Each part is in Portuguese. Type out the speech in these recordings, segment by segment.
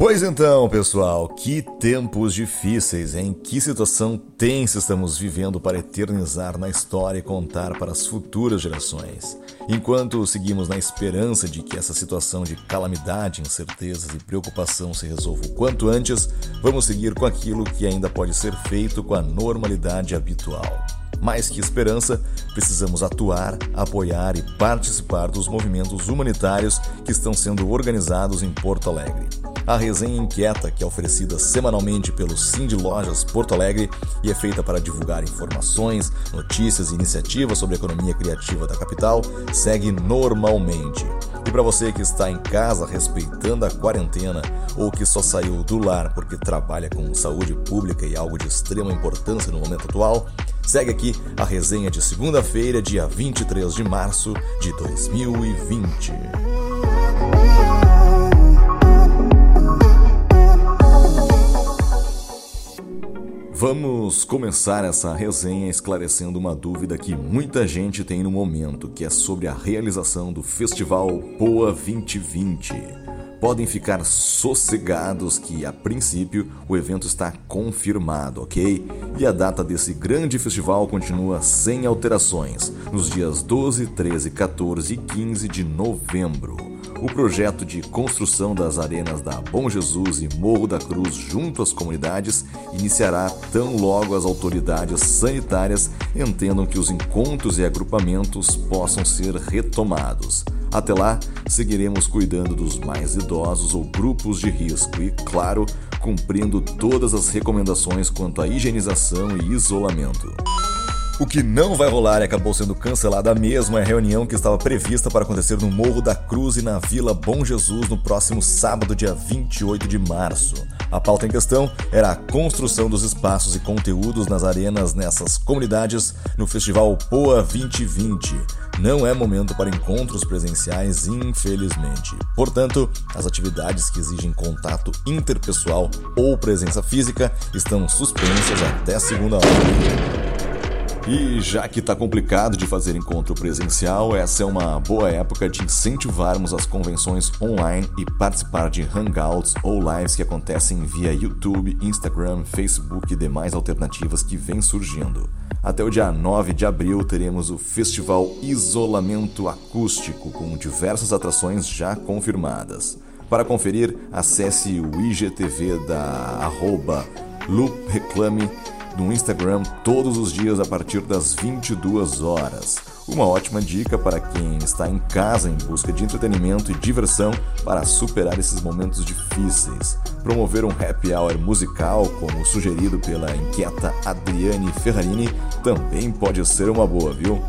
Pois então, pessoal, que tempos difíceis, em que situação tensa estamos vivendo para eternizar na história e contar para as futuras gerações. Enquanto seguimos na esperança de que essa situação de calamidade, incertezas e preocupação se resolva o quanto antes, vamos seguir com aquilo que ainda pode ser feito com a normalidade habitual. Mais que esperança, precisamos atuar, apoiar e participar dos movimentos humanitários que estão sendo organizados em Porto Alegre. A resenha inquieta, que é oferecida semanalmente pelo Cindy Lojas Porto Alegre e é feita para divulgar informações, notícias e iniciativas sobre a economia criativa da capital, segue normalmente. E para você que está em casa respeitando a quarentena ou que só saiu do lar porque trabalha com saúde pública e algo de extrema importância no momento atual, segue aqui a resenha de segunda-feira, dia 23 de março de 2020. Vamos começar essa resenha esclarecendo uma dúvida que muita gente tem no momento, que é sobre a realização do Festival Poa 2020. Podem ficar sossegados que, a princípio, o evento está confirmado, ok? E a data desse grande festival continua sem alterações, nos dias 12, 13, 14 e 15 de novembro. O projeto de construção das arenas da Bom Jesus e Morro da Cruz junto às comunidades iniciará tão logo as autoridades sanitárias entendam que os encontros e agrupamentos possam ser retomados. Até lá, seguiremos cuidando dos mais idosos ou grupos de risco e, claro, cumprindo todas as recomendações quanto à higienização e isolamento. O que não vai rolar e acabou sendo cancelada mesmo é a reunião que estava prevista para acontecer no Morro da Cruz e na Vila Bom Jesus no próximo sábado, dia 28 de março. A pauta em questão era a construção dos espaços e conteúdos nas arenas nessas comunidades no Festival Poa 2020. Não é momento para encontros presenciais, infelizmente. Portanto, as atividades que exigem contato interpessoal ou presença física estão suspensas até segunda hora. E já que está complicado de fazer encontro presencial, essa é uma boa época de incentivarmos as convenções online e participar de hangouts ou lives que acontecem via YouTube, Instagram, Facebook e demais alternativas que vêm surgindo. Até o dia 9 de abril teremos o Festival Isolamento Acústico, com diversas atrações já confirmadas. Para conferir, acesse o IGTV da arroba Loop Reclame no Instagram todos os dias a partir das 22 horas. Uma ótima dica para quem está em casa em busca de entretenimento e diversão para superar esses momentos difíceis. Promover um happy hour musical, como sugerido pela inquieta Adriane Ferrarini, também pode ser uma boa, viu?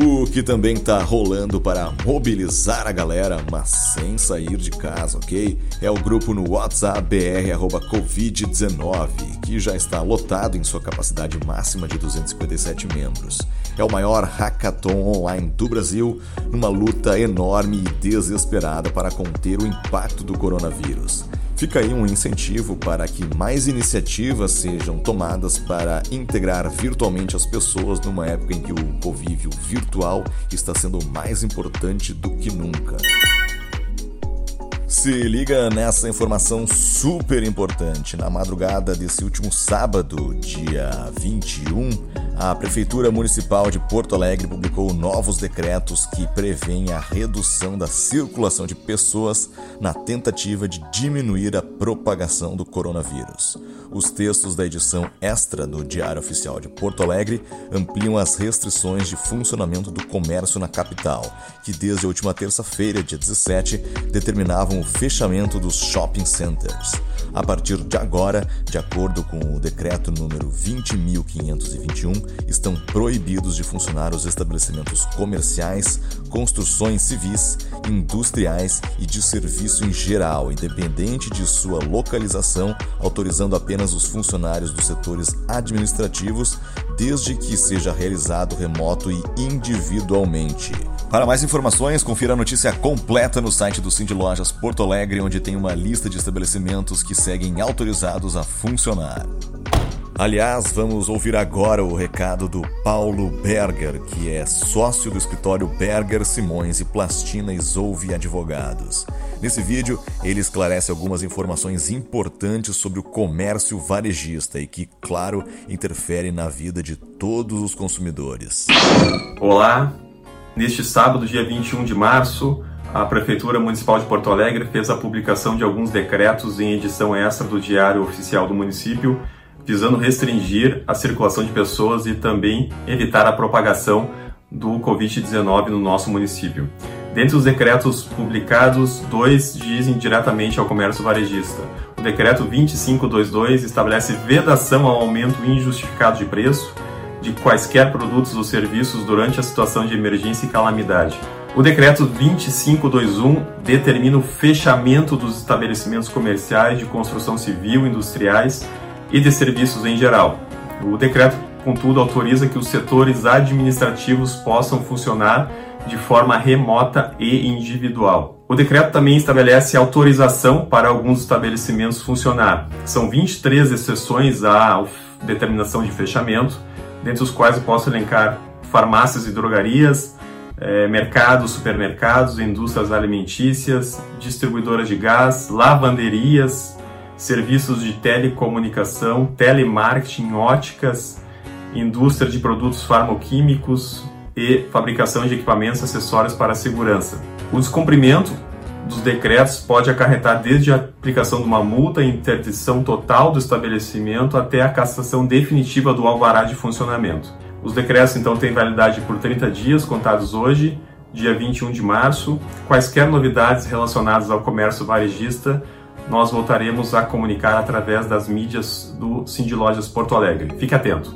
O que também tá rolando para mobilizar a galera, mas sem sair de casa, ok? É o grupo no WhatsApp BR Covid-19, que já está lotado em sua capacidade máxima de 257 membros. É o maior hackathon online do Brasil, numa luta enorme e desesperada para conter o impacto do coronavírus. Fica aí um incentivo para que mais iniciativas sejam tomadas para integrar virtualmente as pessoas numa época em que o convívio virtual está sendo mais importante do que nunca. Se liga nessa informação super importante. Na madrugada desse último sábado, dia 21, a Prefeitura Municipal de Porto Alegre publicou novos decretos que prevêem a redução da circulação de pessoas na tentativa de diminuir a propagação do coronavírus. Os textos da edição extra do Diário Oficial de Porto Alegre ampliam as restrições de funcionamento do comércio na capital, que desde a última terça-feira, dia 17, determinavam o fechamento dos shopping centers. A partir de agora, de acordo com o decreto número 20.521, estão proibidos de funcionar os estabelecimentos comerciais, construções civis, industriais e de serviço em geral, independente de sua localização, autorizando apenas os funcionários dos setores administrativos, desde que seja realizado remoto e individualmente. Para mais informações, confira a notícia completa no site do Cindy Lojas Porto Alegre, onde tem uma lista de estabelecimentos que seguem autorizados a funcionar. Aliás, vamos ouvir agora o recado do Paulo Berger, que é sócio do escritório Berger Simões e Plastina Isolve Advogados. Nesse vídeo, ele esclarece algumas informações importantes sobre o comércio varejista e que, claro, interfere na vida de todos os consumidores. Olá, neste sábado, dia 21 de março, a Prefeitura Municipal de Porto Alegre fez a publicação de alguns decretos em edição extra do Diário Oficial do Município visando restringir a circulação de pessoas e também evitar a propagação do Covid-19 no nosso município. Dentre os decretos publicados, dois dizem diretamente ao comércio varejista. O decreto 2522 estabelece vedação ao aumento injustificado de preço de quaisquer produtos ou serviços durante a situação de emergência e calamidade. O decreto 2521 determina o fechamento dos estabelecimentos comerciais de construção civil, industriais e de serviços em geral. O decreto, contudo, autoriza que os setores administrativos possam funcionar de forma remota e individual. O decreto também estabelece autorização para alguns estabelecimentos funcionar. São 23 exceções à determinação de fechamento, dentre os quais eu posso elencar farmácias e drogarias, eh, mercados, supermercados, indústrias alimentícias, distribuidoras de gás, lavanderias, serviços de telecomunicação, telemarketing, óticas, indústria de produtos farmoquímicos e fabricação de equipamentos e acessórios para a segurança. O descumprimento dos decretos pode acarretar desde a aplicação de uma multa e interdição total do estabelecimento até a cassação definitiva do alvará de funcionamento. Os decretos então têm validade por 30 dias, contados hoje, dia 21 de março. Quaisquer novidades relacionadas ao comércio varejista nós voltaremos a comunicar através das mídias do Cindy Lojas Porto Alegre. Fique atento.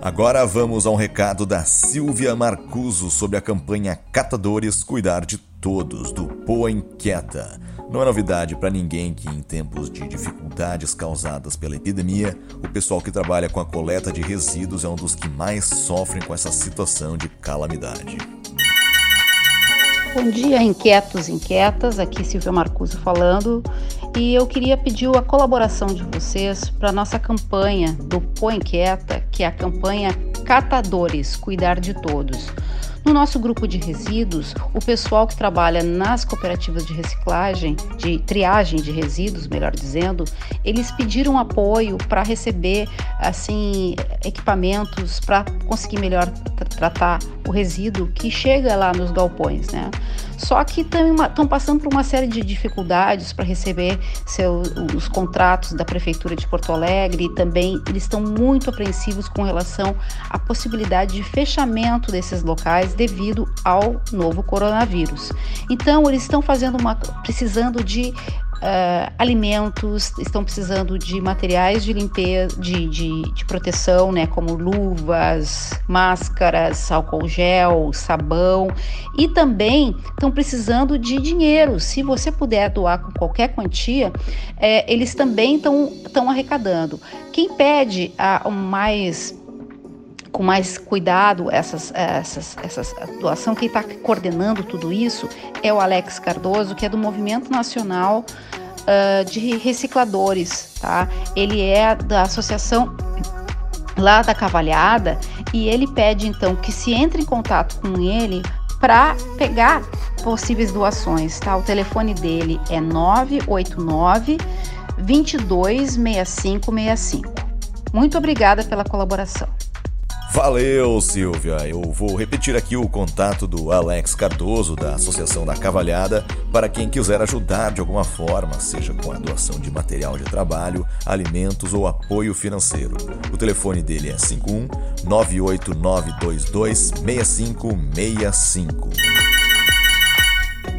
Agora vamos a um recado da Silvia Marcuso sobre a campanha Catadores Cuidar de Todos, do Poa Inquieta. Não é novidade para ninguém que, em tempos de dificuldades causadas pela epidemia, o pessoal que trabalha com a coleta de resíduos é um dos que mais sofrem com essa situação de calamidade. Bom dia, inquietos, inquietas. Aqui Silvia Marcuso falando. E eu queria pedir a colaboração de vocês para a nossa campanha do Põe Inquieta, que é a campanha Catadores Cuidar de Todos. No nosso grupo de resíduos, o pessoal que trabalha nas cooperativas de reciclagem, de triagem de resíduos, melhor dizendo, eles pediram apoio para receber assim equipamentos para conseguir melhor tratar o resíduo que chega lá nos galpões, né? Só que estão passando por uma série de dificuldades para receber seus, os contratos da Prefeitura de Porto Alegre e também eles estão muito apreensivos com relação à possibilidade de fechamento desses locais devido ao novo coronavírus. Então, eles estão fazendo uma precisando de uh, alimentos, estão precisando de materiais de limpeza, de, de, de, proteção, né, como luvas, máscaras, álcool gel, sabão, e também estão precisando de dinheiro. Se você puder doar com qualquer quantia, é, eles também estão arrecadando. Quem pede a, mais com mais cuidado essas, essas, essas doação. Quem está coordenando tudo isso é o Alex Cardoso, que é do Movimento Nacional uh, de Recicladores, tá? Ele é da associação lá da Cavalhada e ele pede então que se entre em contato com ele para pegar possíveis doações, tá? O telefone dele é 989 226565. Muito obrigada pela colaboração. Valeu, Silvia. Eu vou repetir aqui o contato do Alex Cardoso, da Associação da Cavalhada, para quem quiser ajudar de alguma forma, seja com a doação de material de trabalho, alimentos ou apoio financeiro. O telefone dele é 51 98922 6565.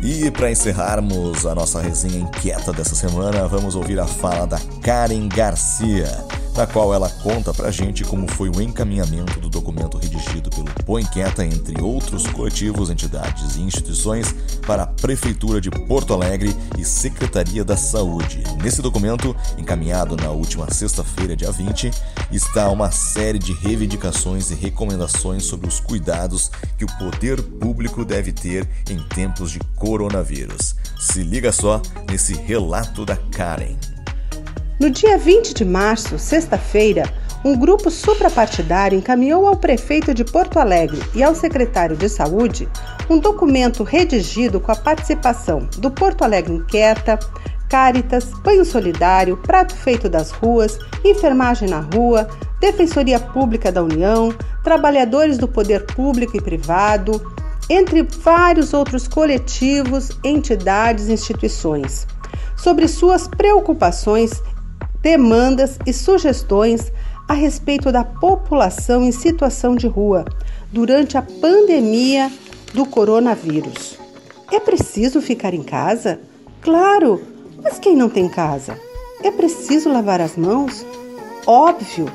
E para encerrarmos a nossa resenha inquieta dessa semana, vamos ouvir a fala da Karen Garcia na qual ela conta pra gente como foi o encaminhamento do documento redigido pelo Põe Quieta, entre outros coletivos, entidades e instituições, para a Prefeitura de Porto Alegre e Secretaria da Saúde. Nesse documento, encaminhado na última sexta-feira, dia 20, está uma série de reivindicações e recomendações sobre os cuidados que o poder público deve ter em tempos de coronavírus. Se liga só nesse relato da Karen. No dia 20 de março, sexta-feira, um grupo suprapartidário encaminhou ao prefeito de Porto Alegre e ao secretário de Saúde um documento redigido com a participação do Porto Alegre Inquieta, Caritas, Banho Solidário, Prato Feito das Ruas, Enfermagem na Rua, Defensoria Pública da União, trabalhadores do poder público e privado, entre vários outros coletivos, entidades e instituições, sobre suas preocupações, demandas e sugestões a respeito da população em situação de rua durante a pandemia do coronavírus. É preciso ficar em casa? Claro, mas quem não tem casa? É preciso lavar as mãos? Óbvio,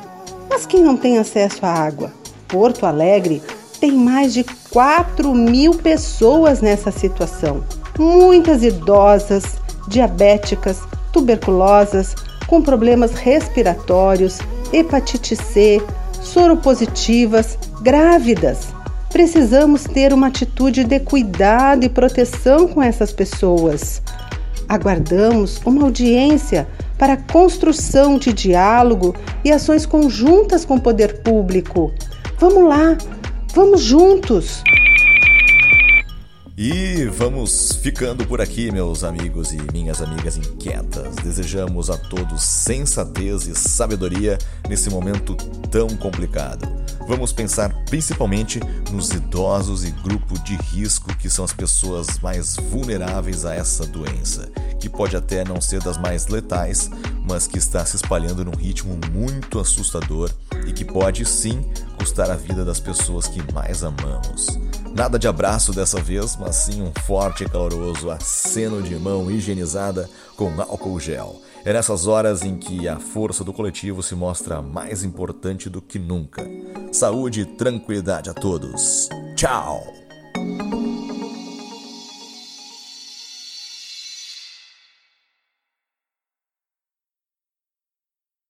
mas quem não tem acesso à água? Porto Alegre tem mais de 4 mil pessoas nessa situação. Muitas idosas, diabéticas, tuberculosas, com problemas respiratórios, hepatite C, soropositivas, grávidas. Precisamos ter uma atitude de cuidado e proteção com essas pessoas. Aguardamos uma audiência para a construção de diálogo e ações conjuntas com o poder público. Vamos lá, vamos juntos! E vamos ficando por aqui, meus amigos e minhas amigas inquietas. Desejamos a todos sensatez e sabedoria nesse momento tão complicado. Vamos pensar principalmente nos idosos e grupo de risco, que são as pessoas mais vulneráveis a essa doença, que pode até não ser das mais letais, mas que está se espalhando num ritmo muito assustador e que pode sim custar a vida das pessoas que mais amamos. Nada de abraço dessa vez, mas sim um forte e caloroso aceno de mão higienizada com álcool gel. É nessas horas em que a força do coletivo se mostra mais importante do que nunca. Saúde e tranquilidade a todos. Tchau!